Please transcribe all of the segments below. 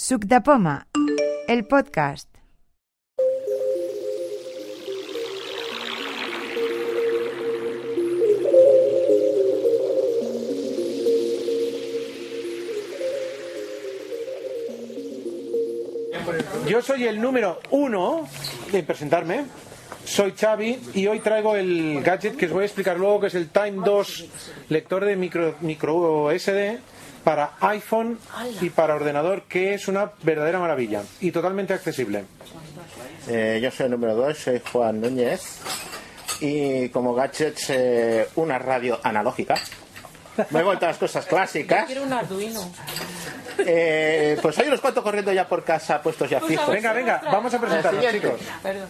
Suc de Poma, el podcast. Yo soy el número uno de presentarme. Soy Xavi y hoy traigo el gadget que os voy a explicar luego, que es el Time 2 lector de micro, micro SD para iPhone y para ordenador, que es una verdadera maravilla y totalmente accesible. Eh, yo soy el número 2, soy Juan Núñez. Y como gadgets, eh, una radio analógica. Me he vuelto a las cosas clásicas. Quiero un Arduino. Eh, pues hay unos cuantos corriendo ya por casa, puestos ya fijos. Venga, venga, vamos a presentarnos, chicos. Perdón.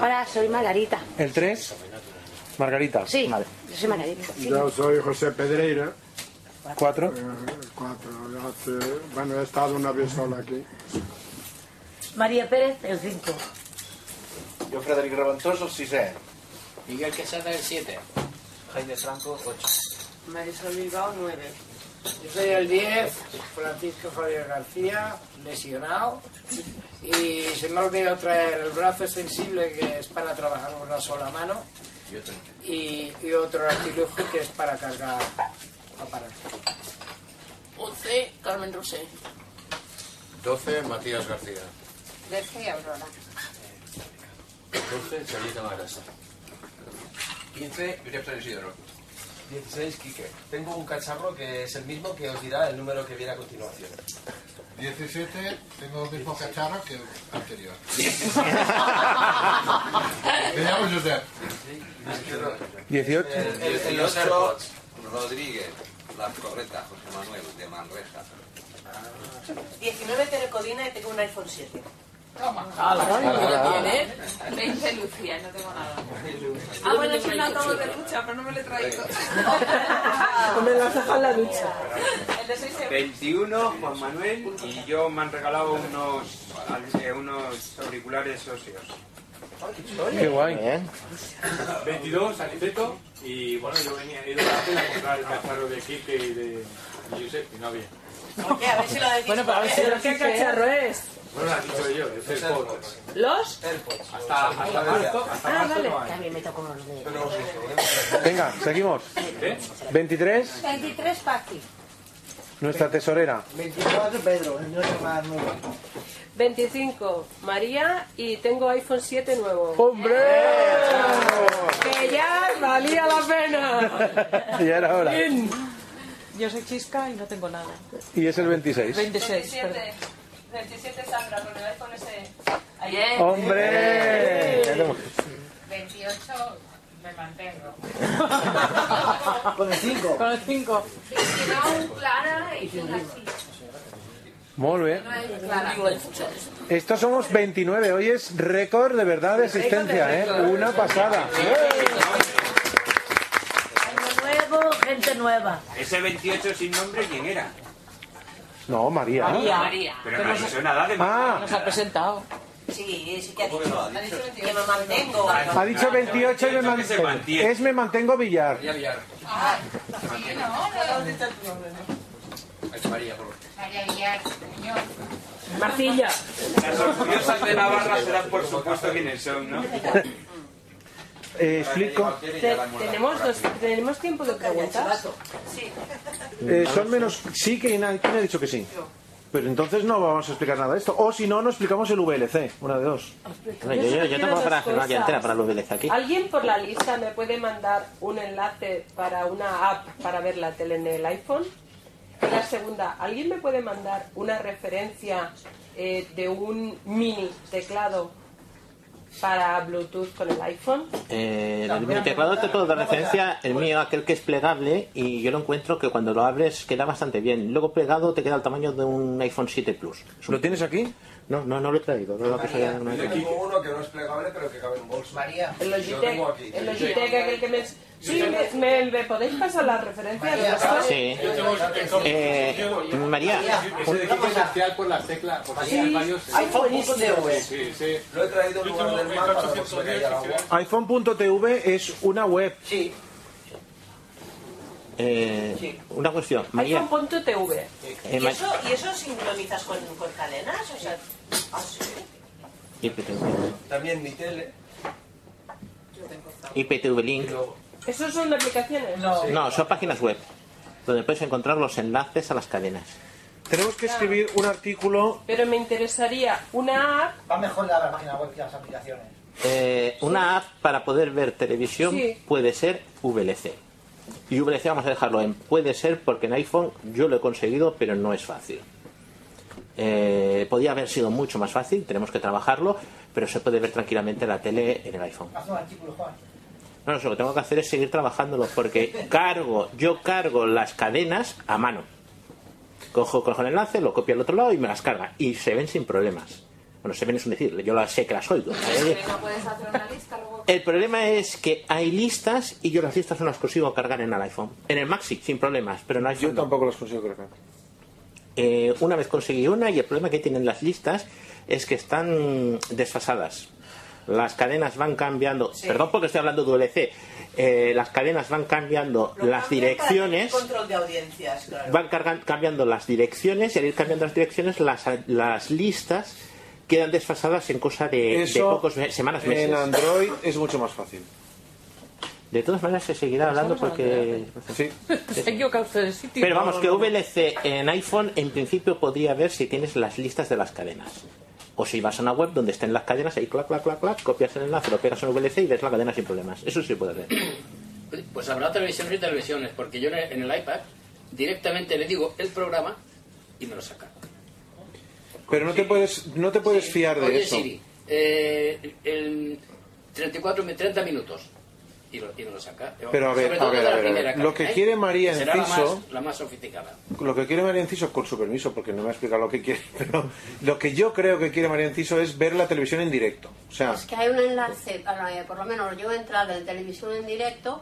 Hola, soy Margarita. El 3, Margarita. Sí, Vale. yo soy Margarita. sí. Yo soy José Pedreira. 4, eh, cuatro. Hace- bueno, he estado una vez sola aquí. María Pérez, el 5. Jo, Frederic Reventós, el sisè. Miguel Quesada, el 7. Jaime Franco, 8. Marisol Bilbao, 9. Yo soy el 10, Francisco Javier García, lesionado. Y se me ha olvidado traer el brazo sensible que es para trabajar con una sola mano. Y, y otro artilugio que es para cargar aparatos. 11, Carmen Rosé. 12, Matías García. 13 y Aurora. 12, Chavita Magrasa. 15, Josep San Isidro. 16, Quique. Tengo un cacharro que es el mismo que os dirá el número que viene a continuación. 17, tengo el mismo cacharro que el anterior. Me llamo Josep. 18, El, el, el 8, Rodríguez, La Correta, José Manuel, de Manresa. 19 Telecodina y tengo un iPhone 7. ¿Tiene? 20 Lucía, no tengo nada. Ah, bueno, es un acabo de lucha, pero no me lo he traído. Hombre, lo has dejado en la ducha. El de 6 euros. 21, Juan Manuel, y yo me han regalado unos, eh, unos auriculares óseos. Qué guay. Bien. 22, Aniceto, y bueno, yo venía, he ido a la pena a comprar el cacharro de Kike y de y Josep, y no había. Oye, a ver si lo decís. Bueno, para ver si ¿Pero lo qué cacharro es? No lo han dicho yo, es el podcast. ¿Los? Hasta, hasta marzo, hasta Ah, marzo vale. no hay. También me toco los de... Venga, seguimos. 23, 23 fácil. Nuestra tesorera. 24, Pedro, el más nuevo. 25, María, y tengo iPhone 7 nuevo. ¡Hombre! Que ya valía la pena. Ya era hora. Yo soy Chisca y no tengo nada. Y es el 26. 26, perdón. 27 Sandra con el iPhone ese. ¡Hombre! 28 me mantengo. Con el 5. Con el 5. Y si no, Clara y así. Estos somos 29. Hoy es récord de verdad de asistencia, ¿eh? Una pasada. Nuevo, gente nueva. Ese 28 sin nombre, ¿quién era? No, María. María. Pero no ha dicho nada de Ah, Nos ha presentado. Sí, sí que ha dicho. Ha dicho que me mantengo. ha dicho 28 y me mantengo. Es me mantengo billar. María Villar. Sí, no, María, por María Villar, señor. Marcilla. Las orgullosas de Navarra serán por supuesto quiénes son, ¿no? Eh, explico. Te- tenemos, dos, tenemos tiempo de preguntas. Eh, son menos. Sí, que nadie ¿quién ha dicho que sí? Pero entonces no vamos a explicar nada de esto. O si no, no explicamos el VLC. Una de dos. Yo, yo, yo tengo para hacer una guía entera para los VLC aquí. ¿Alguien por la lista me puede mandar un enlace para una app para ver la tele en el iPhone? Y la segunda, ¿alguien me puede mandar una referencia eh, de un mini teclado para Bluetooth con el iPhone? Eh, teclado te puedo dar referencia, el mío, aquel que es plegable, y yo lo encuentro que cuando lo abres queda bastante bien. Luego plegado te queda el tamaño de un iPhone 7 Plus. Un- ¿Lo tienes aquí? No, no, no lo he traído. No Yo tengo uno que no es plegable, pero que cabe en un bolso. María. El Yo Logitech, tengo aquí. el Logitech aquel que me... Sí, me, me- me podéis pasar la referencia de esto? Sí. Eh, María, Ese esencial por las teclas, porque hay varios. iPhone.tv. Sí, sí. Lo he traído del iPhone.tv es una web. Sí. Eh, una cuestión, María. iPhone.tv. Eh, ¿Y eso, ¿Y eso sincronizas con, con cadenas? O sea, ah, sí. IPTV, También mi tele. IPTV Link. ¿Eso son aplicaciones? No, son páginas web donde puedes encontrar los enlaces a las cadenas. Tenemos que escribir un artículo. Pero me interesaría una app. Va mejor la página web que las aplicaciones. Eh, una app para poder ver televisión Sí. puede ser VLC. Y VLC vamos a dejarlo en puede ser porque en iPhone yo lo he conseguido, pero no es fácil. Eh, podía haber sido mucho más fácil, tenemos que trabajarlo, pero se puede ver tranquilamente la tele en el iPhone. Haz un artículo, Juan. No, no, lo que tengo que hacer es seguir trabajándolo porque cargo, yo cargo las cadenas a mano. Cojo, cojo el enlace, lo copio al otro lado y me las carga. Y se ven sin problemas. Bueno, se ven es un decir, yo las sé que las oigo. no puedes hacer una lista luego. El problema es que hay listas y yo las listas no las consigo cargar en el iPhone. En el sí, sin problemas, pero en el iPhone Yo tampoco las consigo cargar. Eh, una vez conseguí una y el problema que tienen las listas es que están desfasadas. Las cadenas van cambiando, perdón porque estoy hablando de VLC, eh, las cadenas van cambiando Lo las direcciones, Control de audiencias, claro. van cargan- cambiando las direcciones y al ir cambiando las direcciones las, las listas quedan desfasadas en cosa de, pocos me- semanas, meses. En Android es mucho más fácil. De todas maneras se seguirá hablando porque... Sí. Se ha equivocado usted de sitio. Pero vamos, que VLC en iPhone en principio podría ver si tienes las listas de las cadenas. O si vas a una web donde estén las cadenas, ahí clac, clac, clac, clac, copias el enlace, lo pegas en VLC y ves la cadena sin problemas. Eso sí se puede ver. Pues habrá televisiones y televisiones, porque yo en el, el iPad directamente le digo el programa y me lo saca. Pero no te puedes, no te puedes fiar de Oye eso. Siri, eh, en 34, mi- 30 minutos. Y, lo, y me lo saca. Pero a ver, a ver, a ver, a ver. primera Lo que quiere María Será la Enciso- más, la más sofisticada. Lo que quiere María Enciso, con su permiso, porque no me ha explicado lo que quiere, pero lo que yo creo que quiere María Enciso es ver la televisión en directo. O sea, Es que hay un enlace, para, eh, por lo menos yo he entrado en televisión en directo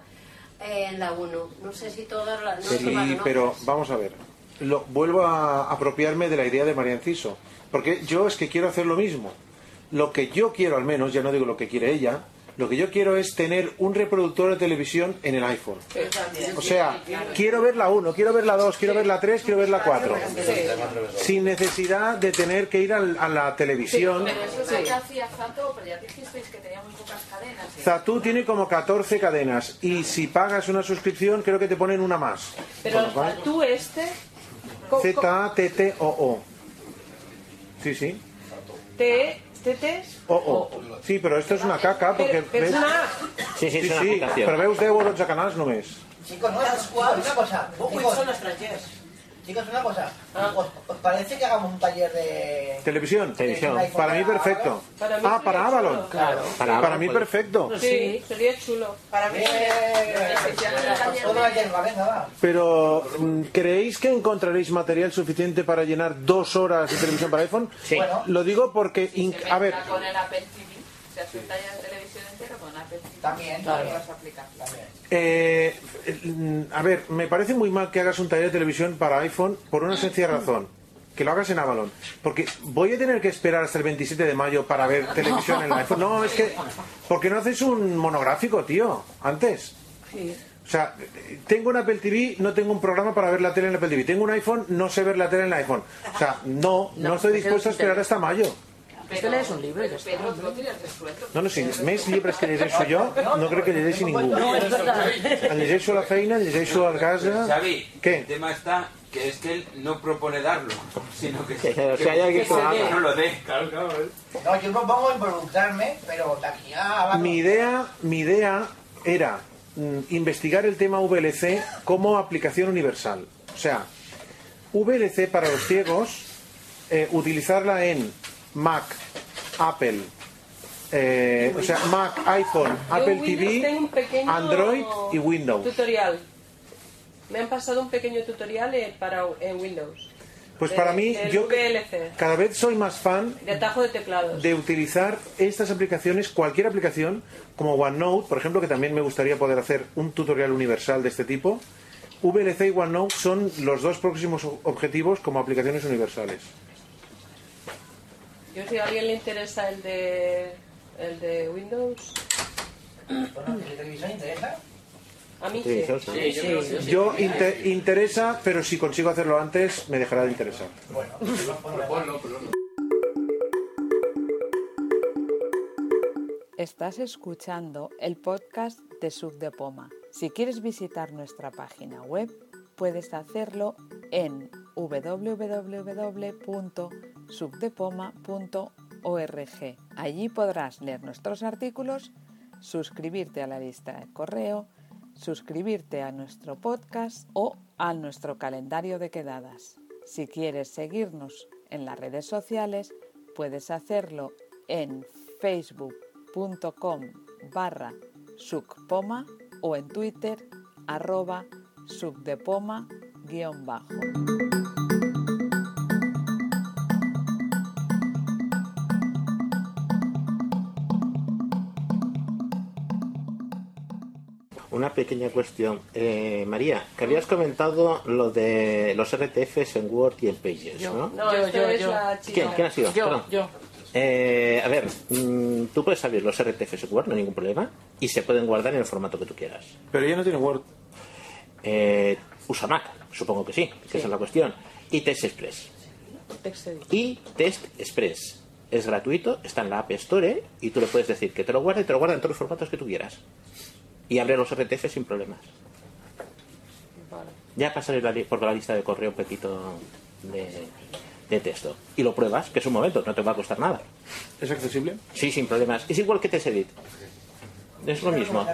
eh, en la 1. No sé si todas las... No sí, pero vamos a ver. Lo, vuelvo a apropiarme de la idea de María Enciso, porque yo es que quiero hacer lo mismo. Lo que yo quiero, al menos, ya no digo lo que quiere ella, lo que yo quiero es tener un reproductor de televisión en el iPhone. O sea, quiero ver la 1, quiero ver la 2, quiero ver la 3, quiero ver la 4. Sin necesidad de tener que ir a la televisión. Pero eso es lo que hacía Zato, pero ya dijisteis que tenía muy pocas cadenas. Zatu tiene como 14 cadenas y si pagas una suscripción creo que te ponen una más. Pero Con lo cual, tú este. Z-A-T-T-O-O. Sí, sí. T, TT. O-O. Sí, però esto és una caca perquè... Però és una app. Sí, sí, és una sí, aplicació. però veus 10 o 12 canals només. Chicos, una, una cosa. Uy, Chicos, son extranjeros. Chicos, una cosa. ¿Os, os parece que hagamos un taller de... Televisión. Televisión. Para mí perfecto. Para mí Ah, para Avalon. Claro. Para, Para mí Avalon. perfecto. Sí, sería chulo. Para mí. Pero, mm, ¿creéis que encontraréis material suficiente para llenar dos horas de televisión para iPhone? Sí. Bueno. Lo digo porque, in- a ver, Con el Apple TV. Se hace un taller de televisión entero con Apple TV. También, también. las aplicaciones. Eh, mm, a ver, me parece muy mal que hagas un taller de televisión para iPhone por una sencilla razón. Que lo hagas en Avalon. Porque voy a tener que esperar hasta el 27 de mayo para ver televisión en el iPhone. No, es que... ¿Por qué no haces un monográfico, tío? Antes. O sea, tengo un Apple TV, no tengo un programa para ver la tele en Apple TV. Tengo un iPhone, no sé ver la tele en el iPhone. O sea, no, no, estoy dispuesto a esperar hasta mayo. Pero lees un. Pero tú tienes resuelto. No, no, si més llibres que llegeixo jo, no crec que llegeixi ningú. El llegeixo a la feina, el llegeixo a casa... Xavi, ¿Qué? el tema está que es que él no propone darlo, sino que, O sea, hay alguien que lo haga. no lo dé. Claro, claro. ¿eh? No, yo propongo involucrarme, pero de aquí a. Mi idea, mi idea era mm, investigar el tema VLC como aplicación universal. O sea, VLC para los ciegos, eh, utilizarla en Mac, Apple, eh, o sea, Mac, iPhone, Yo Apple Windows TV, Android y Windows. Tutorial. Me han pasado un pequeño tutorial eh, para en Windows. Pues De- para mí, del yo VLC, cada vez soy más fan de atajo de teclados. de utilizar estas aplicaciones, cualquier aplicación, como OneNote, por ejemplo, que también me gustaría poder hacer un tutorial universal de este tipo. VLC y OneNote son los dos próximos objetivos como aplicaciones universales. Yo si a alguien le interesa el de el de Windows, Bueno, ¿el de televisión interesa? A mí Sí, sí. yo sí. Sí. Interesa, pero si consigo hacerlo antes, me dejará de interesar. Estás escuchando el podcast de Sub de Poma. Si quieres visitar nuestra página web, puedes hacerlo en www.subdepoma.org. Allí podrás leer nuestros artículos, suscribirte a la lista de correo, suscribirte a nuestro podcast o a nuestro calendario de quedadas. Si quieres seguirnos en las redes sociales, puedes hacerlo en facebook.com barra sucpoma o en twitter arroba sucdepoma guion bajo. Una pequeña cuestión. Eh, María, que habías comentado lo de los RTFs en Word y en Pages, ¿no? No, Yo, es yo. la chica. ¿Quién? ¿Quién ha sido? Yo, Perdón. yo. Eh, a ver, mm, tú puedes abrir los RTFs en Word, no hay ningún problema, y se pueden guardar en el formato que tú quieras. Pero ella no tiene Word. Eh, usa Mac, supongo que sí, que esa es la cuestión. Y Test Express. Y Test Express. Es gratuito, está en la App Store y tú le puedes decir que te lo guarde y te lo guarda en todos los formatos que tú quieras. Y abre los RTF sin problemas. Ya pasaré la por la lista de correo un poquito de, de texto. Y lo pruebas, que es un momento, no te va a costar nada. ¿Es accesible? Sí, sin problemas. Es igual que TestEdit. Es lo mismo.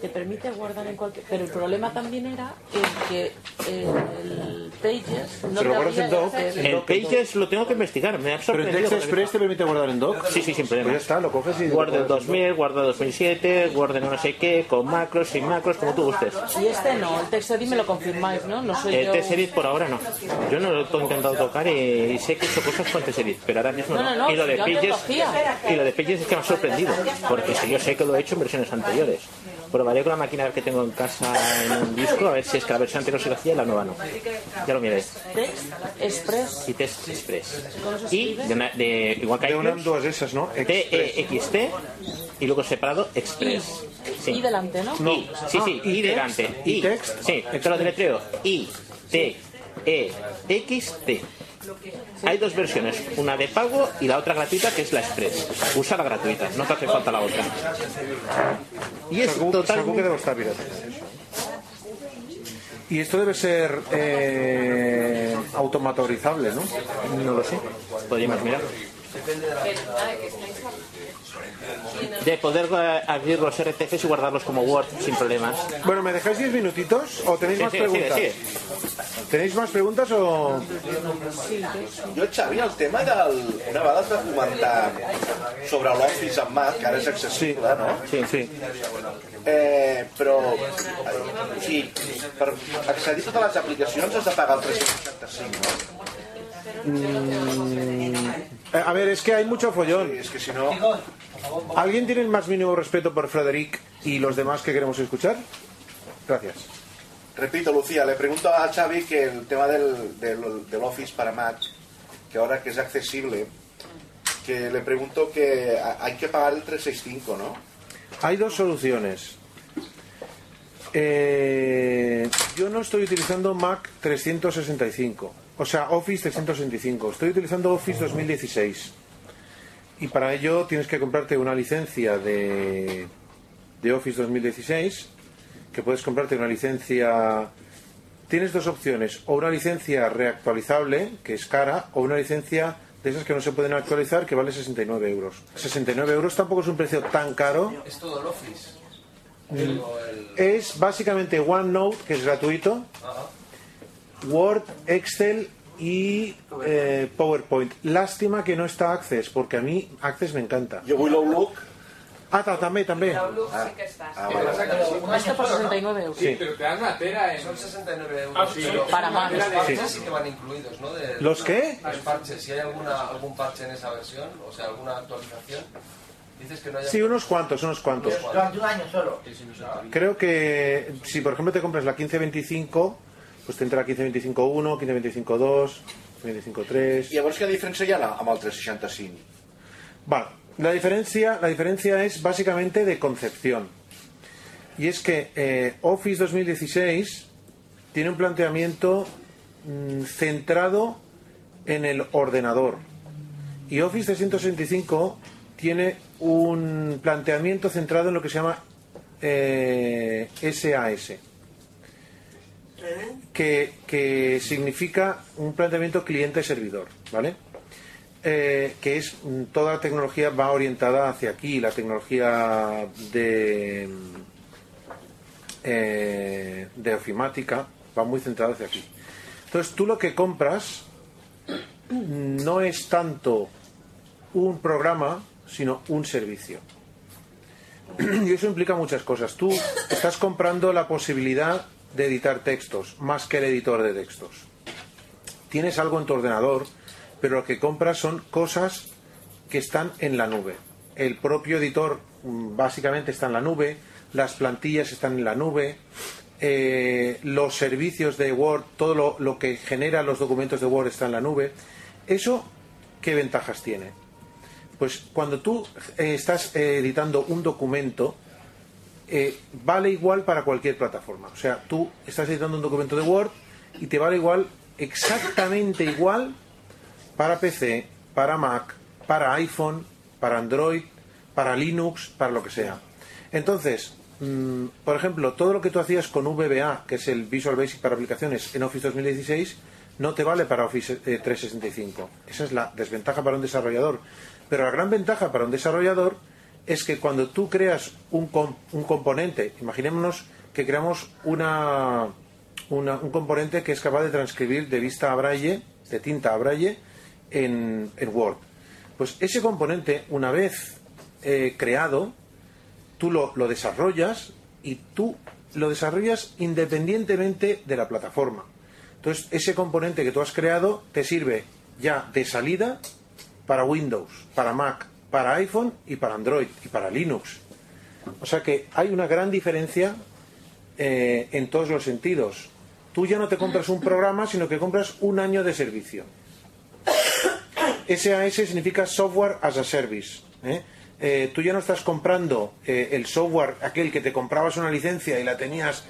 Te permite guardar en cualquier... Pero el problema también era el que el Pages no Pero te en doc. el- Pages lo tengo que investigar, me ha Pero el sorprendido. Text Express te permite guardar en doc. Sí, sí, sin Pues problema. ya está, lo coges y... Guarda el 2000, guarda 2007, guarda no sé qué, con macros, sin macros, como tú gustes. Y este no, el TextEdit me lo confirmáis, ¿no? No soy El yo... TestEdit por ahora no. Yo no lo he intentado tocar y sé que he hecho cosas con TestEdit, pero ahora mismo No, no. no, no, y lo de Pages, y lo de Pages es que me ha sorprendido, porque si yo sé que lo he hecho en versiones anteriores. Probaré con la máquina que tengo en casa en un disco a ver si es que la versión anterior se lo hacía y la nueva no. Ya lo miré. Text Express. Y Test Express. ¿Cómo se Y de, una- de igual que De una, iTunes, dos de esas, ¿no? T-E-X-T y luego separado Express. Sí. Y delante, ¿no? I, sí, sí, Ah, I y delante. text, y text. Sí, te lo deletreo. I, T, E, X, T. Hay dos versiones, una de pago y la otra gratuita que es la Express. Usa la gratuita, no te hace falta la otra. Y es Saku- total. Saku que debo estar pirata. Y esto debe ser eh, automatizable, ¿no? No lo sé. Podríamos mirar. De poder abrir los RTFs y guardarlos como Word sin problemas. Bueno, ¿me dejáis 10 minutitos o tenéis Sí, más sigue, preguntas? sigue, ¿Tenéis más preguntas o...? Jo, Xavi, el tema del... Una vegada es va comentar sobre l'Office amb Mac, que ara és accessible, no? Sí, sí. Eh, però, o sigui, per accedir a totes les aplicacions has de pagar el 365, no? Mm, eh, a ver, es que hay mucho follón. Es que si no... ¿Alguien tiene el más mínimo respeto por Frederic y los demás que queremos escuchar? Gracias. Repito, Lucía, le pregunto a Xavi que el tema del, del, del Office para Mac, que ahora que es accesible, que le pregunto que ha- hay que pagar el 365, ¿no? Hay dos soluciones. Eh, yo no estoy utilizando Mac 365, o sea, Office 365. Estoy utilizando Office 2016. Y para ello tienes que comprarte una licencia de, de Office 2016, que puedes comprarte una licencia... Tienes dos opciones, o una licencia reactualizable, que es cara, o una licencia de esas que no se pueden actualizar, que vale 69 euros. 69 euros tampoco es un precio tan caro. Es todo el Office. Mm. Es básicamente OneNote, que es gratuito, Ajá. Word, Excel y eh, PowerPoint. Lástima que no está Access, porque a mí Access me encanta. Yo voy Outlook. Ah, ta- també, també. Outlook sí que estàs. Ah, vale. Esto por 69 euros. Sí. pero te dan una tera en... Son 69 euros. Ah, sí. pero Para los Mac. parches Sí. sí que van incluidos, ¿no? De- ¿Los qué? Los parches. Si hay alguna, algún parche en esa versión, o sea, alguna actualización, dices que no haya... Sí, unos cuantos, unos cuantos. Durante un año solo. Creo que si por ejemplo te compras la 1525, pues entra 1525.1, 1525.2, 1525.3. Llavors, quina diferència hi ha amb el 365? Vale, la diferencia, la diferencia es básicamente de concepción. Y es que eh, Office 2016 tiene un planteamiento mm, centrado en el ordenador. Y Office 365 tiene un planteamiento centrado en lo que se llama eh, SAS, que, que significa un planteamiento cliente-servidor, ¿vale? Eh, que es mm, toda la tecnología va orientada hacia aquí, la tecnología de, eh, de ofimática va muy centrada hacia aquí. Entonces tú lo que compras no es tanto un programa, sino un servicio. Y eso implica muchas cosas. Tú estás comprando la posibilidad de editar textos, más que el editor de textos. Tienes algo en tu ordenador, pero lo que compras son cosas que están en la nube. El propio editor mm, básicamente está en la nube, las plantillas están en la nube, eh, los servicios de Word, todo lo, que genera los documentos de Word está en la nube. ¿Eso qué ventajas tiene? Pues cuando tú eh, estás eh, editando un documento, eh, vale igual para cualquier plataforma. O sea, tú estás editando un documento de Word y te vale igual, exactamente igual, para PC, para Mac, para iPhone, para Android, para Linux, para lo que sea. Entonces, mm, por ejemplo, todo lo que tú hacías con VBA, que es el Visual Basic para aplicaciones en Office 2016, no te vale para Office eh, 365. Esa es la desventaja para un desarrollador. Pero la gran ventaja para un desarrollador es que cuando tú creas un, un componente, imaginémonos que creamos una, una- un componente que es capaz de transcribir de vista a braille, de tinta a braille, en, en Word. Pues ese componente, una vez eh, creado, tú lo, lo desarrollas y tú lo desarrollas independientemente de la plataforma. Entonces, ese componente que tú has creado te sirve ya de salida para Windows, para Mac, para iPhone y para Android y para Linux. O sea que hay una gran diferencia eh, en todos los sentidos. Tú ya no te compras un programa, sino que compras un año de servicio. SAS significa Software as a Service. ¿eh? Eh, tú ya no estás comprando eh, el software, aquel que te comprabas una licencia y la tenías,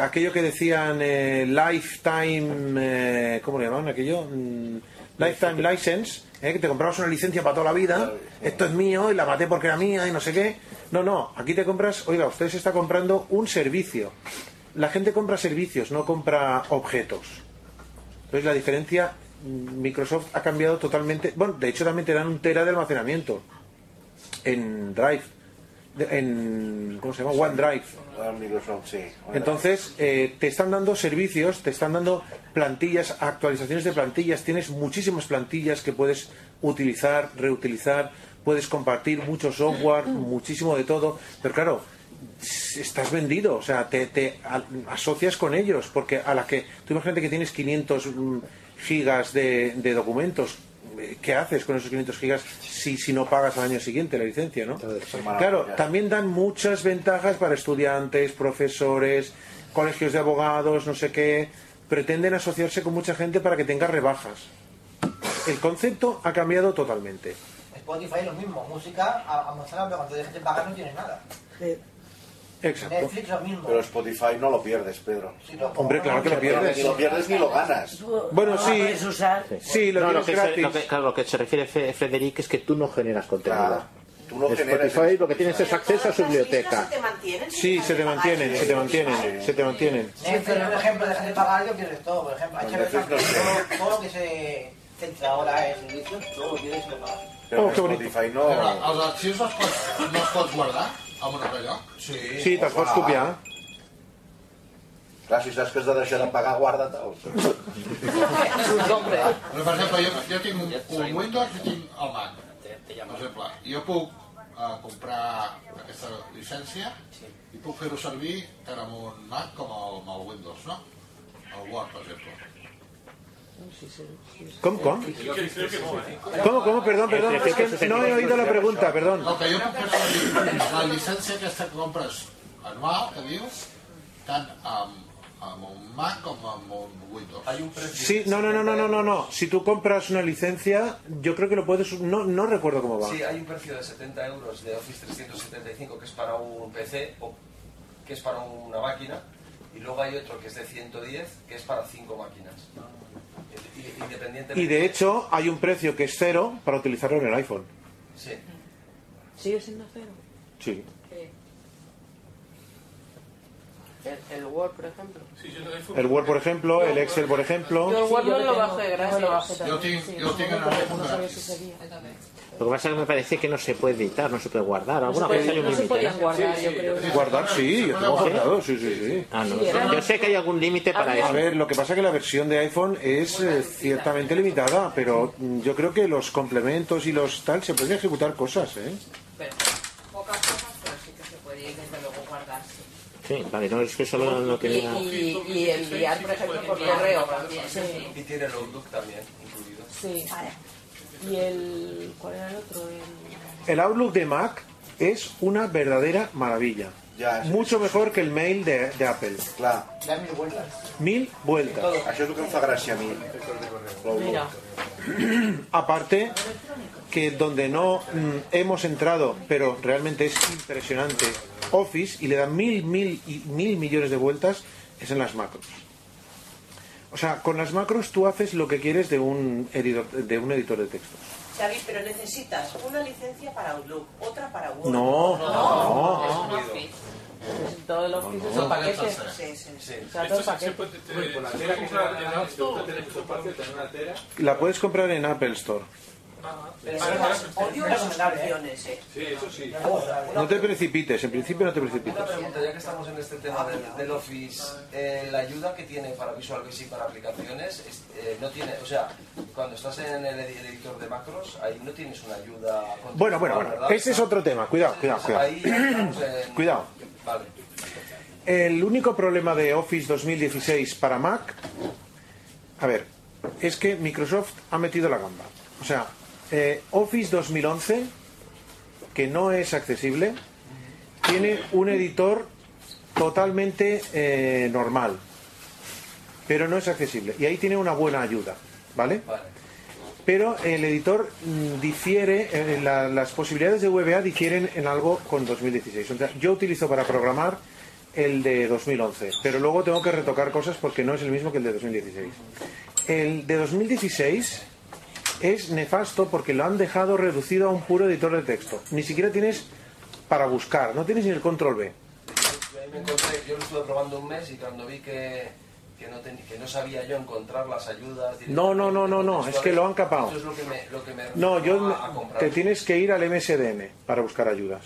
aquello que decían Lifetime, ¿cómo le llamaban aquello? Mm, Lifetime License, ¿eh? que te comprabas una licencia para toda la vida, esto es mío y la maté porque era mía y no sé qué. No, no, aquí te compras, oiga, usted se está comprando un servicio. La gente compra servicios, no compra objetos. Entonces la diferencia, mm, Microsoft ha cambiado totalmente. Bueno, de hecho también te dan un tera de almacenamiento en Drive, en ¿cómo se llama? OneDrive. Microsoft, sí. Entonces eh, te están dando servicios, te están dando plantillas, actualizaciones de plantillas. Tienes muchísimas plantillas que puedes utilizar, reutilizar, puedes compartir mucho software, muchísimo de todo. Pero claro, estás vendido, o sea, te, te asocias con ellos, porque a la que tú imagínate que tienes 500 mm, gigas de, de documentos, ¿qué haces con esos 500 gigas si, si no pagas al año siguiente la licencia, no? Claro, también dan muchas ventajas para estudiantes, profesores, colegios de abogados, no sé qué, pretenden asociarse con mucha gente para que tenga rebajas. El concepto ha cambiado totalmente. Spotify es lo mismo, música a, a mostrar, pero cuando dejes de pagar no tienes nada. Exacto. Netflix lo mismo. Pero Spotify no lo pierdes, Pedro. Hombre, claro que lo pierdes. Ni lo pierdes ni lo ganas. Bueno, sí. Sí, lo No, tienes que se, gratis. lo que, claro, lo que se refiere Fe- Frederic es que tú no generas contenido. tú no generas- Spotify lo que tienes es acceso a su biblioteca. Sí, se te mantienen, se te mantienen, se te mantienen. Por ejemplo, dejas de pagar y lo pierdes todo. Por ejemplo, HBO, todo, lo que se centra ahora en servicios, todo lo pierdes y lo pagas. Però Oh, que. Spotify no... Els arxius no els pots guardar en un altre lloc? Sí. Sí, te'ls pots copiar. Clar, si saps que has de deixar de pagar, guarda-te'ls. Però, per exemple, jo, jo tinc un, un Windows i tinc el Mac. Per exemple, jo puc eh, comprar aquesta llicència i puc fer-ho servir tant amb un Mac com amb el Windows, no? El Word, per exemple. ¿Cómo, cómo? ¿Cómo, cómo? Perdón, perdón. Es que no he oído la pregunta, perdón. El que jo puc fer servir la llicència aquesta que compres anual, que dius, tant amb, amb un Mac com amb un Windows. Hay un Sí, no, no, no, no, no, no, no. Si tú compras una licencia, yo creo que lo puedes... No, no recuerdo cómo va. Sí, hay un precio de 70 euros de Office 375 que es para un PC o que es para una máquina, y luego hay otro que es de 110, que es para cinco máquinas. Y- y- Independientemente. Y de hecho hay un precio que es cero para utilizarlo en el iPhone. Sí. ¿Sigue siendo cero? Sí. El, el Word, por ejemplo. El Word, por ejemplo, el Excel, por ejemplo. Yo el Word no lo lo bajé, Yo gracias. lo bajé Yo también, tengo- yo. Lo que pasa es que me parece que no se puede editar, no se puede guardar. Alguna vez hay un límite. yo creo. Guardar, sí, yo tengo guardado, sí, sí, sí. Ah, no, Yo sé que hay algún límite para A eso. ver, lo que pasa es que la versión de iPhone es eh, ciertamente limitada, pero mm, yo creo que los complementos y los tal se pueden ejecutar cosas, ¿eh? Pero pocas cosas, pero sí que se puede desde luego guardarse. Sí, vale, no, es que solo no tenía... Y, y enviar, por ejemplo, por correo. Sí. Y tiene el Outlook también incluido. Sí. ¿Y el. ¿Cuál era el otro? El... El Outlook de Mac es una verdadera maravilla. Mucho mejor que el mail de, de Apple. Clar. Da mil vueltas. Mil vueltas. Això és el que em fa gràcia a mi. Mira. Aparte que donde no mm, hemos entrado, pero realmente es impresionante, Office y le da mil, mil y mil millones de vueltas, es en las macros. O sea, con las macros tú haces lo que quieres de un editor de, un editor de texto. Xavi, pero necesitas una licencia para Outlook, otra para Word. No, no. Es un Office. Es todo el Office es No. un paquete. Sí, sí, sí. O sea, todo el paquete. Uy, por la puedes comprar en Apple Store. Odio las eh. Sí, eso sí. No te precipites, en principio no te Una precipites. pregunta, ya que estamos en este tema del, del Office, eh, la ayuda que tiene para Visual Basic para aplicaciones, es- eh, no tiene, o sea, cuando estás en el edi- editor de macros, ahí no tienes una ayuda. Bueno, bueno, bueno. ¿verdad? Ese es otro tema. Cuidado, cuidado, cuidado. Ahí en- Cuidado. Vale. El único problema de Office 2016 para Mac, a ver, es que Microsoft ha metido la gamba. O sea, eh, Office 2011, que no es accesible, tiene un editor totalmente eh, normal, pero no es accesible. Y ahí tiene una buena ayuda, ¿vale? Pero el editor mm, difiere, eh, la- las posibilidades de VBA difieren en algo con 2016. O sea, yo utilizo para programar el de 2011, pero luego tengo que retocar cosas porque no es el mismo que el de 2016. El de 2016 es nefasto porque lo han dejado reducido a un puro editor de texto. Ni siquiera tienes para buscar, no tienes ni el control B. Yo me encontré, yo lo estuve probando un mes y cuando vi que, que, no, ten- que no sabía yo encontrar las ayudas. No, no, no, no, no, es que lo han capado. Eso es lo que me, lo que me No, yo a- a te tienes que ir al MSDN para buscar ayudas.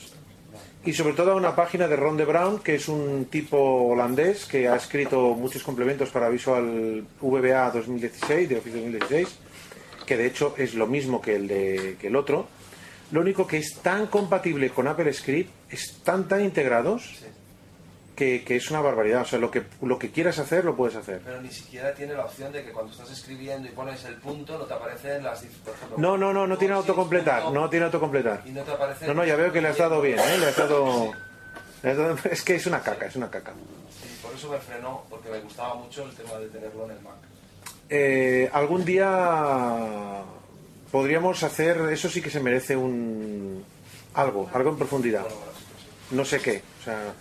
Y sobre todo a una página de Ron de Brown, que es un tipo holandés que ha escrito muchos complementos para Visual VBA 2016, de Office 2016, que de hecho es lo mismo que el, de, que el otro. Lo único que es tan compatible con Apple Script, están tan integrados, que, que es una barbaridad. O sea, lo que, lo que quieras hacer, lo puedes hacer. Pero ni siquiera tiene la opción de que cuando estás escribiendo y pones el punto, no te aparecen las... dif- Por ejemplo, No, no, no, no tiene autocompletar, no tiene autocompletar. Y no te aparece... No, no, ya veo que le has dado bien, ¿eh? Le has dado... Es que es una caca, es una caca. Y por eso me frenó, porque me gustaba mucho el tema de tenerlo en el Mac. Eh, algún día podríamos hacer, eso sí que se merece un... algo, algo en profundidad. No sé qué, o sea,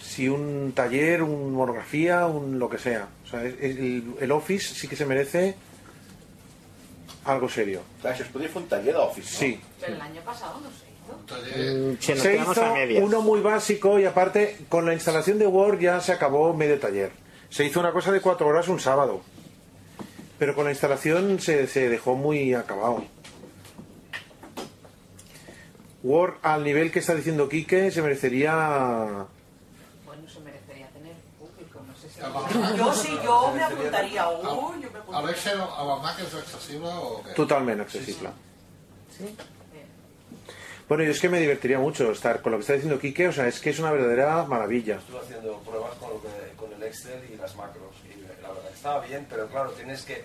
si un taller, una monografía, un lo que sea. O sea, es- es- el, el Office sí que se merece algo serio. Es podria fer un taller d'Office, no? Sí. Pero el año pasado no se hizo. Mm, sí, nos se quedamos hizo a medias. uno muy básico y aparte con la instalación de Word ya se acabó medio taller. Se hizo una cosa de cuatro horas un sábado. Pero con la instalación se, se dejó muy acabado. Word al nivel que está diciendo Quique se merecería... Bueno, se merecería tener público, no sé si... Yo sí, yo me apuntaría. Uy, yo me A l'Excel, a la Mac és accessible o què? Totalmente accesible. Bueno, yo es que me divertiría mucho estar con lo que está diciendo Quique, o sea, es que es una verdadera maravilla. Estuve haciendo pruebas con, lo que- con el Excel y las macros. Y la verdad estaba bien, pero claro, tienes que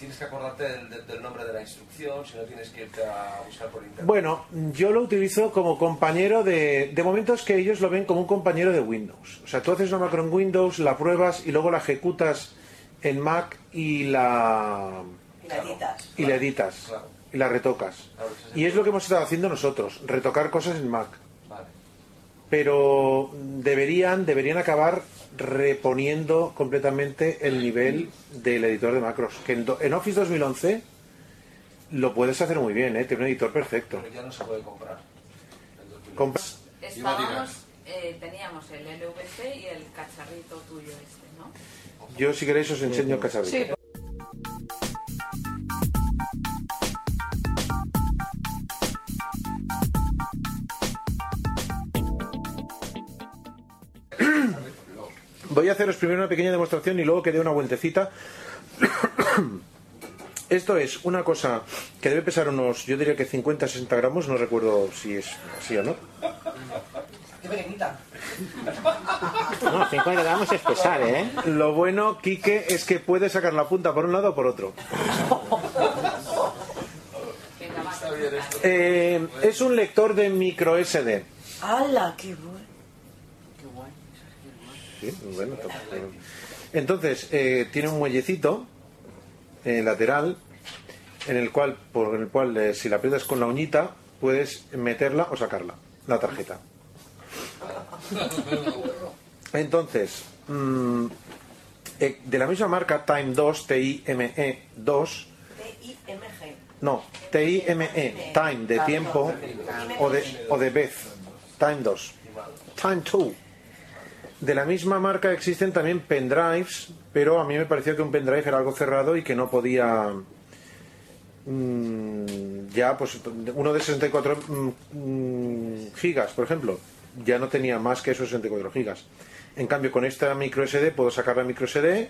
tienes que acordarte del, del- del nombre de la instrucción, si no tienes que irte a buscar por internet. Bueno, yo lo utilizo como compañero de... De momento es que ellos lo ven como un compañero de Windows. O sea, tú haces una macro en Windows, la pruebas y luego la ejecutas en Mac y la... Y la editas. Y la editas. Y la retocas. Y es lo que hemos estado haciendo nosotros, retocar cosas en Mac. Vale. pero deberían, deberían acabar reponiendo completamente el nivel del editor de macros. Que en, do- en Office 2011 lo puedes hacer muy bien, ¿eh? tiene un editor perfecto. Pero ya no se puede comprar. Compras- Estábamos, eh, teníamos el LVC y el cacharrito tuyo este, ¿no? Yo si queréis os enseño el cacharrito. Sí. Voy a haceros primero una pequeña demostración y luego que dé una vueltecita. Esto es una cosa que debe pesar unos, yo diría que 50-60 gramos, no recuerdo si es así o no. Qué pequeñita. No, 50 gramos es pesar, ¿eh? Lo bueno, Quique, es que puede sacar la punta por un lado o por otro. Eh, es un lector de micro SD. ¡Hala! ¡Qué bueno! Sí, bueno, to- Entonces, eh, tiene un muellecito eh, lateral en el cual, por el cual eh, si la aprietas con la uñita, puedes meterla o sacarla, la tarjeta. Entonces, mm, eh, de la misma marca, Time 2, T-I-M-E 2, T-I-M-G. no, T-I-M-E, Time de tiempo o de, o de vez, Time 2, Time 2. De la misma marca existen también pendrives, pero a mí me pareció que un pendrive era algo cerrado y que no podía. mm, ya, pues uno de 64 mm, mm, gigas, por ejemplo, ya no tenía más que esos 64 gigas. En cambio, con esta micro SD puedo sacar la micro SD.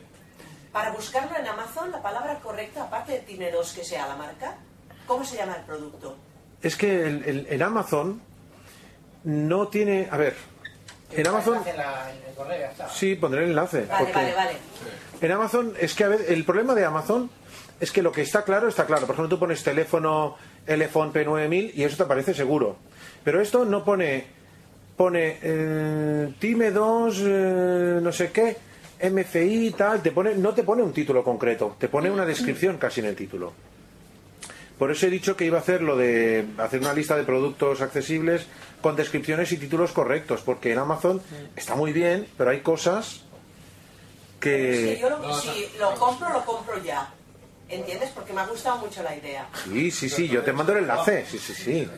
Para buscarlo en Amazon, la palabra correcta, aparte de Time 2 que sea la marca, ¿cómo se llama el producto? Es que el, el- en Amazon no tiene. A ver, en Amazon. En, la- en el correo, ya está. Sí, pondré el enlace. Vale, porque- vale, vale. En Amazon, es que a ver, el problema de Amazon es que lo que está claro está claro. Por ejemplo, tú pones teléfono Elephone P9000 y eso te aparece seguro. Pero esto no pone, pone eh, Time 2, eh, no sé qué, MFI, tal, te pone, no te pone un título concreto, te pone una descripción casi en el título. Por eso he dicho que iba a hacer lo de hacer una lista de productos accesibles con descripciones y títulos correctos, porque en Amazon está muy bien, pero hay cosas que... Si yo lo, si lo compro, lo compro ya. ¿Entiendes? Porque me ha gustado mucho la idea. Sí, sí, sí, yo te mando el enlace, sí, sí, sí.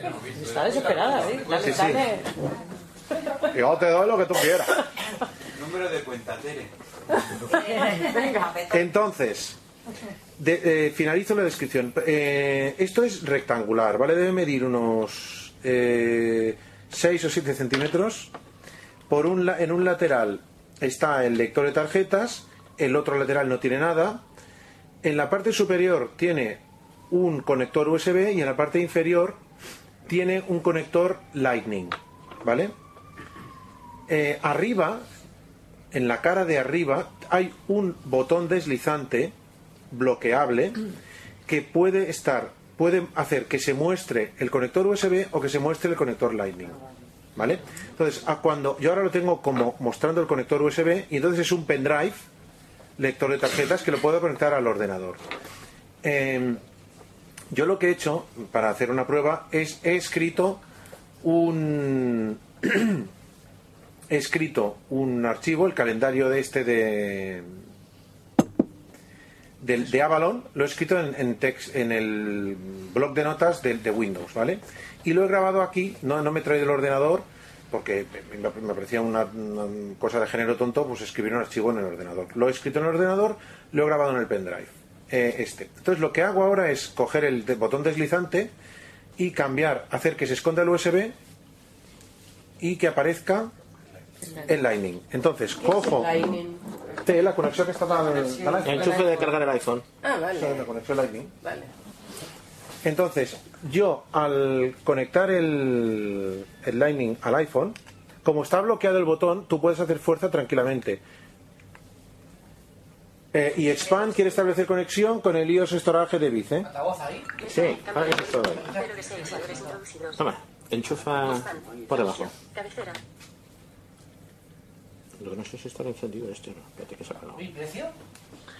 Está desesperada, ¿eh? Dale, Sí, sí. Yo te doy lo que tú quieras. Número de cuenta, Tere. Venga. Entonces, de- eh, finalizo la descripción. Eh, esto es rectangular, ¿vale? Debe medir unos 6 o 7 centímetros. Por un, en un lateral está el lector de tarjetas, el otro lateral no tiene nada. En la parte superior tiene un conector USB y en la parte inferior tiene un conector Lightning, ¿vale? Eh, arriba, en la cara de arriba, hay un botón deslizante bloqueable que puede estar, puede hacer que se muestre el conector USB o que se muestre el conector Lightning. ¿Vale? Entonces, a cuando yo ahora lo tengo como mostrando el conector USB y entonces es un pendrive, lector de tarjetas, que lo puedo conectar al ordenador. Eh, yo lo que he hecho para hacer una prueba es he escrito un he escrito un archivo, el calendario de este de de, Avalon, lo he escrito en, en, text, en el blog de notas de, de Windows, ¿vale? Y lo he grabado aquí, no, no me he traído el ordenador, porque me, parecía una, una cosa de género tonto, pues escribir un archivo en el ordenador. Lo he escrito en el ordenador, lo he grabado en el pendrive, eh, este. Entonces lo que hago ahora es coger el botón deslizante y cambiar, hacer que se esconda el USB y que aparezca el Lightning. Entonces cojo T, la conexión que está al, al iPhone. Enchufe de cargar el iPhone. Ah, vale. La conexión Lightning. Vale. Entonces, yo al conectar el, el Lightning al iPhone, como está bloqueado el botón, tú puedes hacer fuerza tranquilamente. Eh, y Expand quiere establecer conexión con el iOS Storage de Vice. ¿Altavoz ahí? Sí, ahora que estoy. Toma, enchufa por debajo. Cabecera. Lo que no sé si está encendido este o no. Espérate que saca ¿Y precio?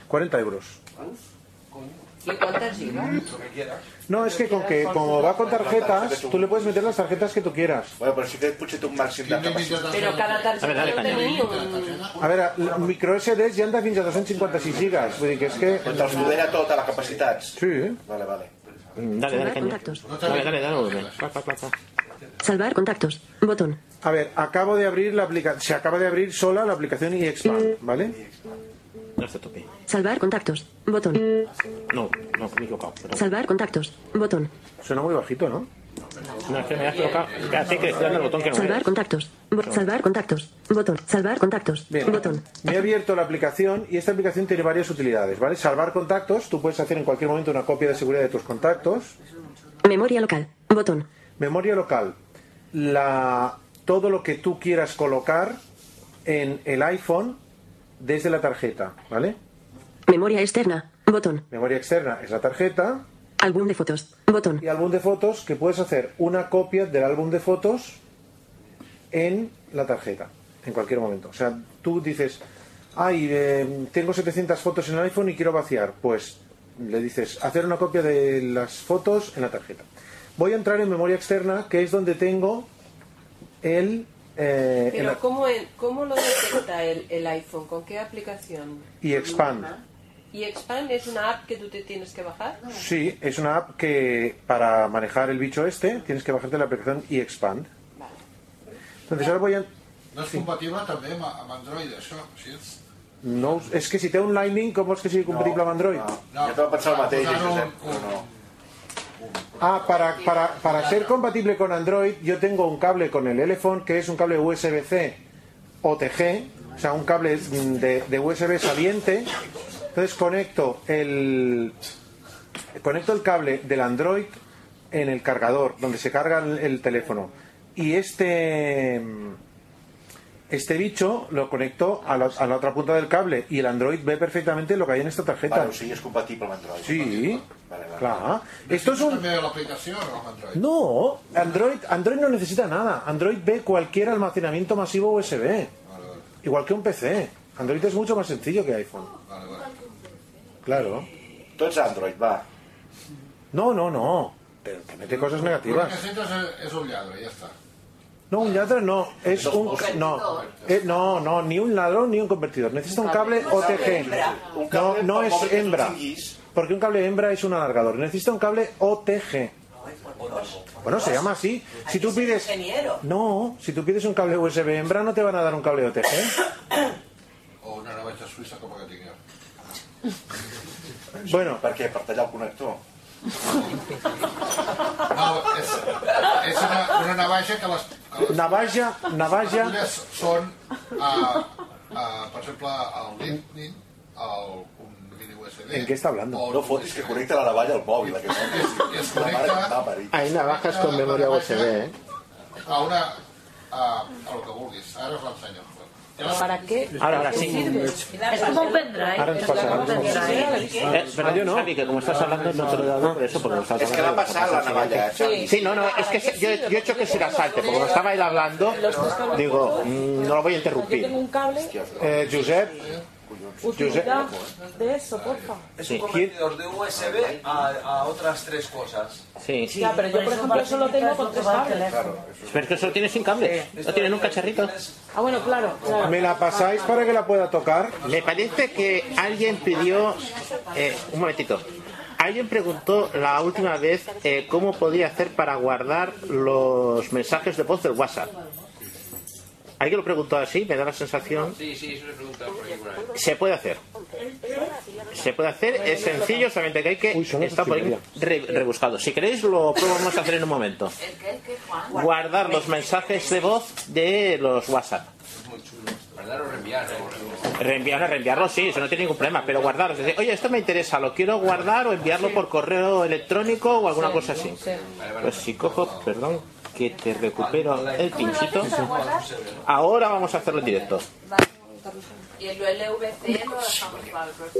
40 euros. ¿Y cuántas gigas? Lo que quieras. No, es que con que como va con tarjetas, tú le puedes meter las tarjetas que tú quieras. Bueno, pero sí que potser un màxim de capacitat. Pero cada tarjeta A ver, dale, no caña. tenía un... A veure, el micro SD ja anda fins a 256 gigas, vull dir que és que... Però te'ls modera tota la capacitat. Sí. Vale, vale. Dale, dale, caña. Dale, dale, dale. Pa, pa, pa, pa. Salvar contactos. Botón. A ver, acabo de abrir la aplicación, se acaba de abrir sola la aplicación y expand, ¿vale? No está tope. Salvar contactos. Botón. No, no, me he equivocado. perdón. Salvar contactos. Botón. Suena muy bajito, ¿no? No, es que me has colocado. Que el botón que no Salvar es. contactos. Bo- salvar contactos. Botón. Salvar contactos. Botón. Me he abierto la aplicación y esta aplicación tiene varias utilidades, ¿vale? Salvar contactos, tú puedes hacer en cualquier momento una copia de seguridad de tus contactos. Memoria local. Botón. Memoria local, la, todo lo que tú quieras colocar en el iPhone desde la tarjeta, ¿vale? Memoria externa. Botón. Memoria externa es la tarjeta Álbum de fotos. Botón. y álbum de fotos que puedes hacer una copia del álbum de fotos en la tarjeta, en cualquier momento. O sea, tú dices, ay, eh, tengo 700 fotos en el iPhone y quiero vaciar. Pues le dices, hacer una copia de las fotos en la tarjeta. Voy a entrar en memoria externa, que es donde tengo el... eh, Pero el- ¿cómo, el- ¿cómo lo detecta el, el iPhone? ¿Con qué aplicación? y expand. ¿Y Expand es una app que tú te tienes que bajar? Sí, es una app que para manejar el bicho este tienes que bajarte la aplicación y expand. Entonces ahora voy a... No és compatible també amb, Android, això? Sí? No, és que si té un Lightning, com vols que sigui compatible amb Android? No, Jo també pensava el mateix, posar-ho- Josep, però no. Ah, para, para, para ser compatible con Android, yo tengo un cable con el Elephone que es un cable USB-C OTG, o sea, un cable de, USB saliente. Entonces conecto el, conecto el cable del Android en el cargador, donde se carga el teléfono. Y este, este bicho lo conecto a la, a la otra punta del cable y el Android ve perfectamente lo que hay en esta tarjeta. Vale, sigui, és compatible amb Android. Sí, Vale, vale. claro. Esto es un... També l'aplicació o Android? No, Android, Android no necesita nada. Android ve cualquier almacenamiento masivo USB. Igual que un PC. Android es mucho más sencillo que iPhone. Claro. Ets Android, va. No, no, no. Pero te mete cosas negativas. que és, és un lladre, ja està. No, un lladre no. Es un... No, Eh, no, no, ni un ladrón ni un convertidor. Necesita un cable OTG. No, no es hembra. Porque un cable hembra es un alargador. Necesita un cable OTG. Bueno, se llama así. Si tú pides... No, si tú pides un cable USB hembra no te van a dar un cable OTG. O una navaja suïssa com la que jo. Bueno. Per què? Per tallar el connector? No, és, és una, una navaja que les, que les Navaja, navaja... fulles són, uh, uh, per exemple, el Lightning, el, un mini USB... ¿En qué está hablando? No fotis que connecta la navalla al mòbil. Aquest home. es mare connecta-. Hay navajas con memoria USB, ¿eh? a una... A, a lo que vulguis. Ara us l'ensenyo. ¿Para qué? Ahora, ahora sí. Es como un pendrive. Ahora nos pasa, ahora nos pasa. Eh, perdón, yo no. Javi, que como estás hablando no te lo he dado por eso, porque estás Es que le ha pasado la navalla, Xavi. Sí, no, no, es que se- yo, yo he hecho que se la salte, porque como estaba él hablando, digo, mm, no lo voy a interrumpir. tengo un cable. Eh, Josep, Utilidad de eso, porfa. Es un convertidor de USB a, a otras tres cosas. Sí. Ya, pero yo, por ejemplo, eso lo tengo con tres cables. Pero es que eso lo tienes sin cables, no tienen un cacharrito. Ah, bueno, claro. claro. ¿me la pasáis para que la pueda tocar? Me parece que alguien pidió. eh, un momentito. Alguien preguntó la última vez eh, cómo podía hacer para guardar los mensajes de voz del WhatsApp. ¿Alguien lo preguntó así? Me da la sensación. Sí, sí, eso ahí. Se puede hacer. Se puede hacer, es sencillo, solamente que hay que estar por ahí re- rebuscado. Si queréis, lo podemos hacer en un momento. Guardar los mensajes de voz de los WhatsApp. ¿Verdad? O reenviar. ¿no? Reenviar, reenviarlo, sí, eso no tiene ningún problema, pero guardarlo. Es decir, oye, esto me interesa, lo quiero guardar o enviarlo por correo electrónico o alguna cosa así. Pues si cojo, perdón, que te recupero el pinchito. Ahora vamos a hacerlo en directo.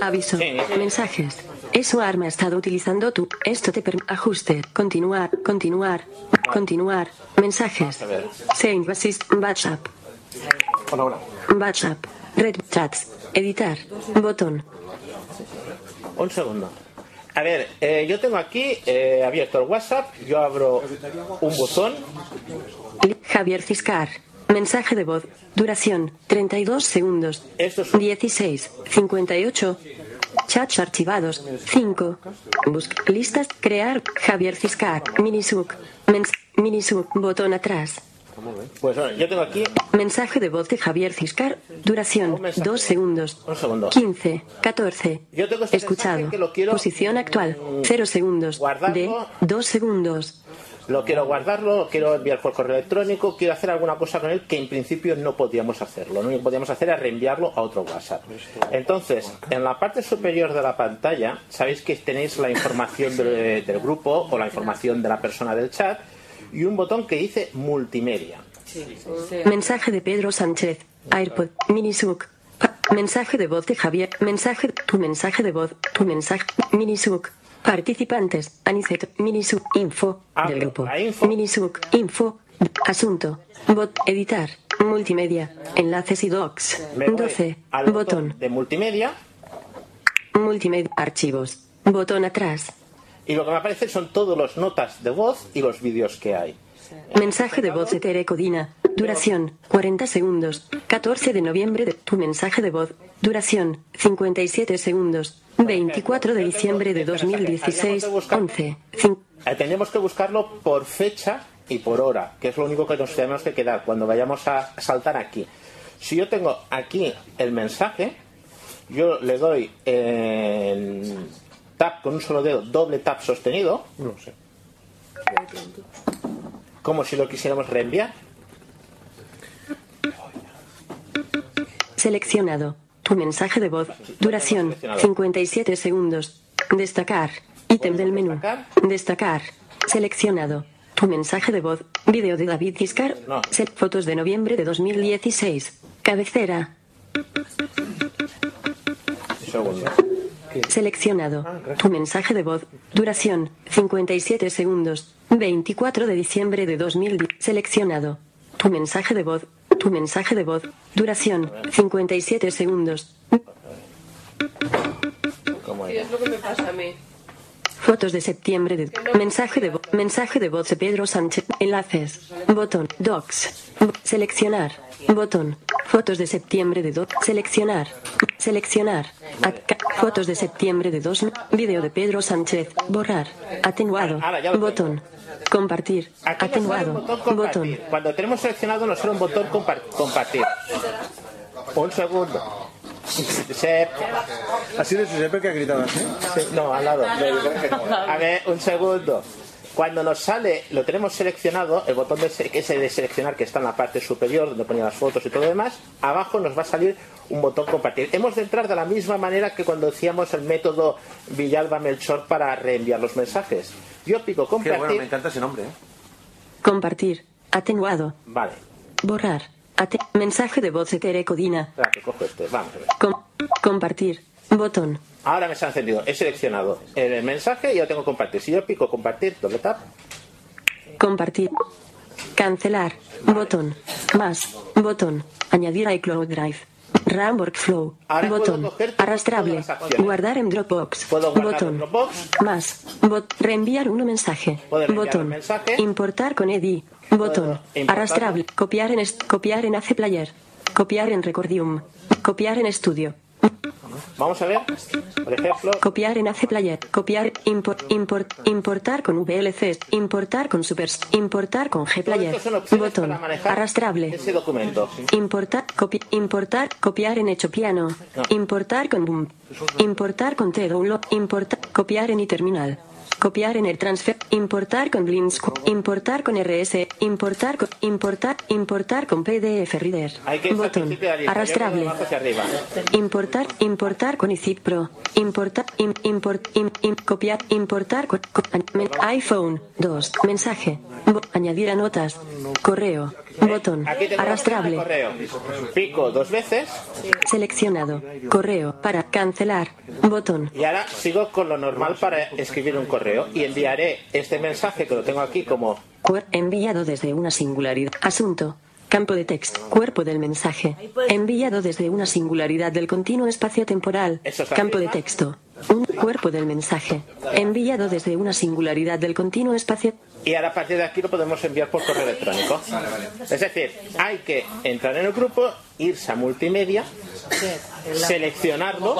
Aviso. Sí. Mensajes. Eso arma ha estado utilizando tu. Esto te permite. Ajuste. Continuar. Continuar. Continuar. Mensajes. Send assist. WhatsApp. Hola, hola. WhatsApp. Red chats. Editar. Botón. Un segundo. A ver, eh, yo tengo aquí eh, abierto el WhatsApp, yo abro un botón. Javier Ciscar. Mensaje de voz. Duración 32 segundos. 16. 58. Chats archivados. 5. Busca listas. Crear. Javier Ciscar. Minisuk. Mens. Botón atrás. Pues yo tengo aquí Mensaje de voz de Javier Ciscar. Duración 2 segundos. 15. 14. Yo tengo este Escuchado. mensaje que lo quiero, Posición actual. 0 segundos. De 2 segundos. lo quiero guardarlo, lo quiero enviar por correo electrónico, quiero hacer alguna cosa con él que en principio no podíamos hacerlo. Lo único que podíamos hacer era reenviarlo a otro WhatsApp. Entonces, en la parte superior de la pantalla, sabéis que tenéis la información del, del grupo o la información de la persona del chat y un botón que dice multimedia. Mensaje de Pedro Sánchez. AirPod. Minisuk. Pa- Mensaje de voz de Javier. Mensaje. Tu mensaje de voz. Tu mensaje. Minisuk. Participantes. Anicet. Minisuk. Info. del grupo. Minisuk. Info. Asunto. Bot. Editar. Multimedia. Enlaces y docs. Me voy 12. al Botón. de multimedia Multimedia. Archivos. Botón atrás. Y lo que me aparece son todas las notas de voz y los vídeos que hay. Mensaje de voz de Tere Codina. Duración 40 segundos. 14 de noviembre de tu mensaje de voz. Duración 57 segundos. 24 de diciembre de 2016. 11. Eh, Tendríamos que buscarlo por fecha y por hora, que es lo único que nos tenemos que quedar cuando vayamos a saltar aquí. Si yo tengo aquí el mensaje, yo le doy en tap con un solo dedo, doble tap sostenido, no sé, como si lo quisiéramos reenviar. Seleccionado. Tu mensaje de voz. Duración 57 segundos. Destacar. Ítem del menú. Destacar. Seleccionado. Tu mensaje de voz. Vídeo de David Giscar. Set fotos de noviembre de 2016. Cabecera. Segundo. Seleccionado. Tu mensaje de voz. Duración 57 segundos. 24 de diciembre de 2010. Seleccionado. Tu mensaje de voz. Tu mensaje de voz. Duración 57 segundos. Sí, es lo que me pasa a mí. Fotos de septiembre de mensaje de. Mensaje de voz de Pedro Sánchez. Enlaces. Botón. Docs. Seleccionar. Botón. Fotos de septiembre de dos. Seleccionar. Seleccionar. Fotos de septiembre de dos. Vídeo de Pedro Sánchez. Borrar. Atenuado. Botón. Compartir. Atenuado. Botón. Cuando tenemos seleccionado nos sale un botón compar- compartir. Un segundo. Sep. ¿Ha sido Giuseppe que ha gritado así? Sí, no, al lado. A ver, un segundo. Cuando nos sale, lo tenemos seleccionado, el botón de, se- ese de seleccionar que está en la parte superior, donde ponía las fotos y todo lo demás, abajo nos va a salir un botón compartir. Hemos de entrar de la misma manera que cuando decíamos el método Villalba Melchor para reenviar los mensajes. Yo pico Qué compartir. bueno, me encanta ese nombre. ¿eh? Compartir. Atenuado. Vale, Borrar. Ate- mensaje de voz de Tere Codina. espera, que cojo este. Vamos a ver. Com- compartir. Botón. Ahora me se ha encendido. He seleccionado el mensaje y yo tengo que compartir. Si yo pico compartir, doble tap. Compartir. Cancelar. Botón. Más. Botón. Añadir a iCloud Drive. RAM Workflow. Ahora Botón. Arrastrable. Guardar en Dropbox. Puedo guardar Botón. Dropbox. Más. Bot. Reenviar un mensaje. Botón. un mensaje. Importar con Edi. Botón. Arrastrable. Copiar en copiar en AC Player. Copiar en Recordium. Copiar en Studio. Vamos a ver. Por ejemplo, Copiar en AC Player. Copiar. Import, import, importar con VLC. Importar con Supers. Importar con G Player. Botón. Arrastrable. ese documento. Importar, copi- importar, copiar en hecho piano. Importar con boom. Importar con T-Download. Importar, copiar en iTerminal. Copiar en el transfer. Importar con Blindsco. Importar con RS. Importar con, importar, importar con PDF Reader. hay que Botón. Arrastrable. Importar, importar con iZip Pro. Importar, im- import, im- im- copiar, importar con, con- men- iPhone 2. Mensaje. Bo- añadir a notas. Correo. Botón. Arrastrable. correo. Pico dos veces Seleccionado. Correo. Para cancelar. Botón. y ahora sigo con lo normal para escribir un correo y enviaré este mensaje que lo tengo aquí como enviado desde una singularidad. Asunto. Campo de texto. Cuerpo del mensaje. Enviado desde una singularidad del continuo espacio temporal. Eso es la Campo de texto. Un cuerpo del mensaje. Enviado desde una singularidad del continuo espacio. Y ahora a partir de aquí lo podemos enviar por correo electrónico. Es decir, hay que entrar en el grupo, irse a multimedia, seleccionarlo,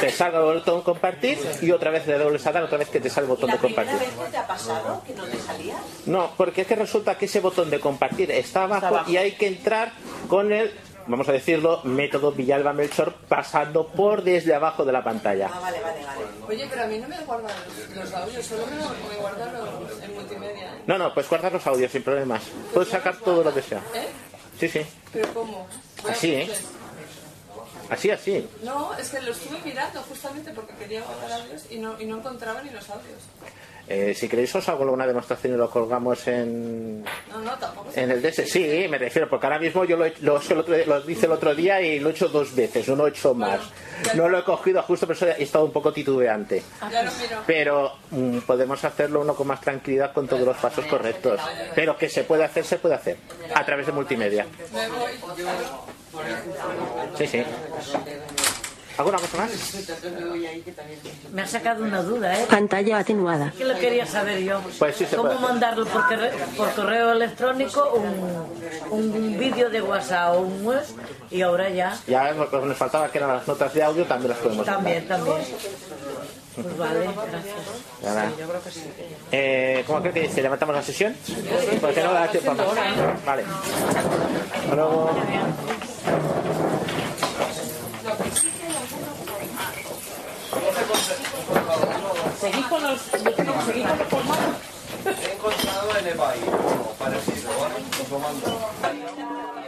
te salga el botón compartir y otra vez le dobles a dar, otra vez que te sale el botón de ¿Primera compartir. vez que te ha pasado que no te salía? No, porque es que resulta que ese botón de compartir está abajo, abajo. y hay que entrar con el, vamos a decirlo, método Villalba Melchor pasando por desde abajo de la pantalla. Ah, vale, vale, vale. Oye, pero a mí no me guardan los, los audios, solo me, me guardan los en multimedia. ¿eh? No, no, puedes guardar los audios sin problemas. Puedes sacar todo lo que sea. ¿Eh? Sí, sí. ¿Pero cómo? Así, ¿eh? Así, así. No, es que lo estuve mirando justamente porque quería guardar audios y no, y no encontraba ni los audios. Eh, si queréis os hago una demostración y lo colgamos en, No, no, tampoco. en el DS. Sí, me refiero, porque ahora mismo yo lo, he- lo, otro- lo hice el otro día y lo he hecho dos veces, no lo he hecho más. No lo he cogido justo, pero he estado un poco titubeante. Pero mm, podemos hacerlo uno con más tranquilidad con todos los pasos correctos. Pero que se puede hacer, se puede hacer. A través de multimedia. Sí, sí. ¿Alguna cosa más? Me ha sacado una duda, ¿eh? Pantalla atenuada. ¿Qué lo quería saber yo? Pues sí se ¿Cómo puede mandarlo por, corre- por correo electrónico un, un vídeo de WhatsApp o un web y ahora ya Ya lo que nos faltaba que eran las notas de audio, también las podemos también, también. Pues vale, gracias. Ya va. Eh, ¿Cómo creo que dice? ¿Levantamos la sesión? Porque no da tiempo más. Vale. Hasta luego. Seguid con los, seguid con los formatos. He encontrado en eBay uno parecido, ¿vale? Os lo mando.